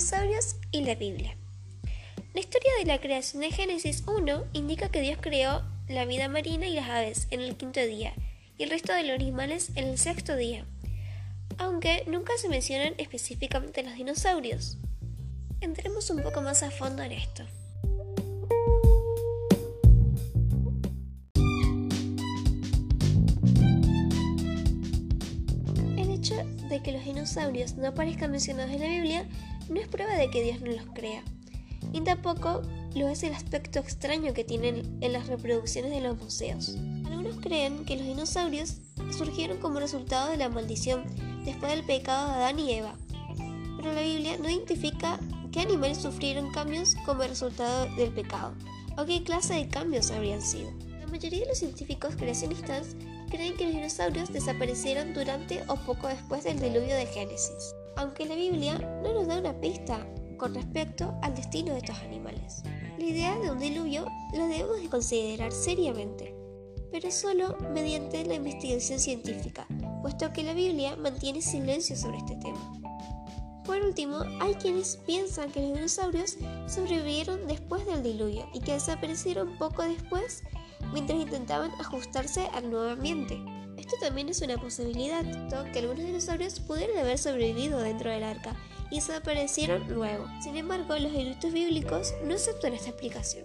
dinosaurios y la Biblia. La historia de la creación de Génesis 1 indica que Dios creó la vida marina y las aves en el quinto día y el resto de los animales en el sexto día, aunque nunca se mencionan específicamente los dinosaurios. Entremos un poco más a fondo en esto. Hecho de que los dinosaurios no aparezcan mencionados en la Biblia no es prueba de que Dios no los crea, y tampoco lo es el aspecto extraño que tienen en las reproducciones de los museos. Algunos creen que los dinosaurios surgieron como resultado de la maldición después del pecado de Adán y Eva, pero la Biblia no identifica qué animales sufrieron cambios como resultado del pecado, o qué clase de cambios habrían sido. Mayoría de los científicos creacionistas creen que los dinosaurios desaparecieron durante o poco después del diluvio de Génesis, aunque la Biblia no nos da una pista con respecto al destino de estos animales. La idea de un diluvio la debemos de considerar seriamente, pero solo mediante la investigación científica, puesto que la Biblia mantiene silencio sobre este tema. Por último, hay quienes piensan que los dinosaurios sobrevivieron después del diluvio y que desaparecieron poco después mientras intentaban ajustarse al nuevo ambiente. Esto también es una posibilidad, que algunos dinosaurios pudieron haber sobrevivido dentro del arca y desaparecieron luego. Sin embargo, los eruditos bíblicos no aceptan esta explicación.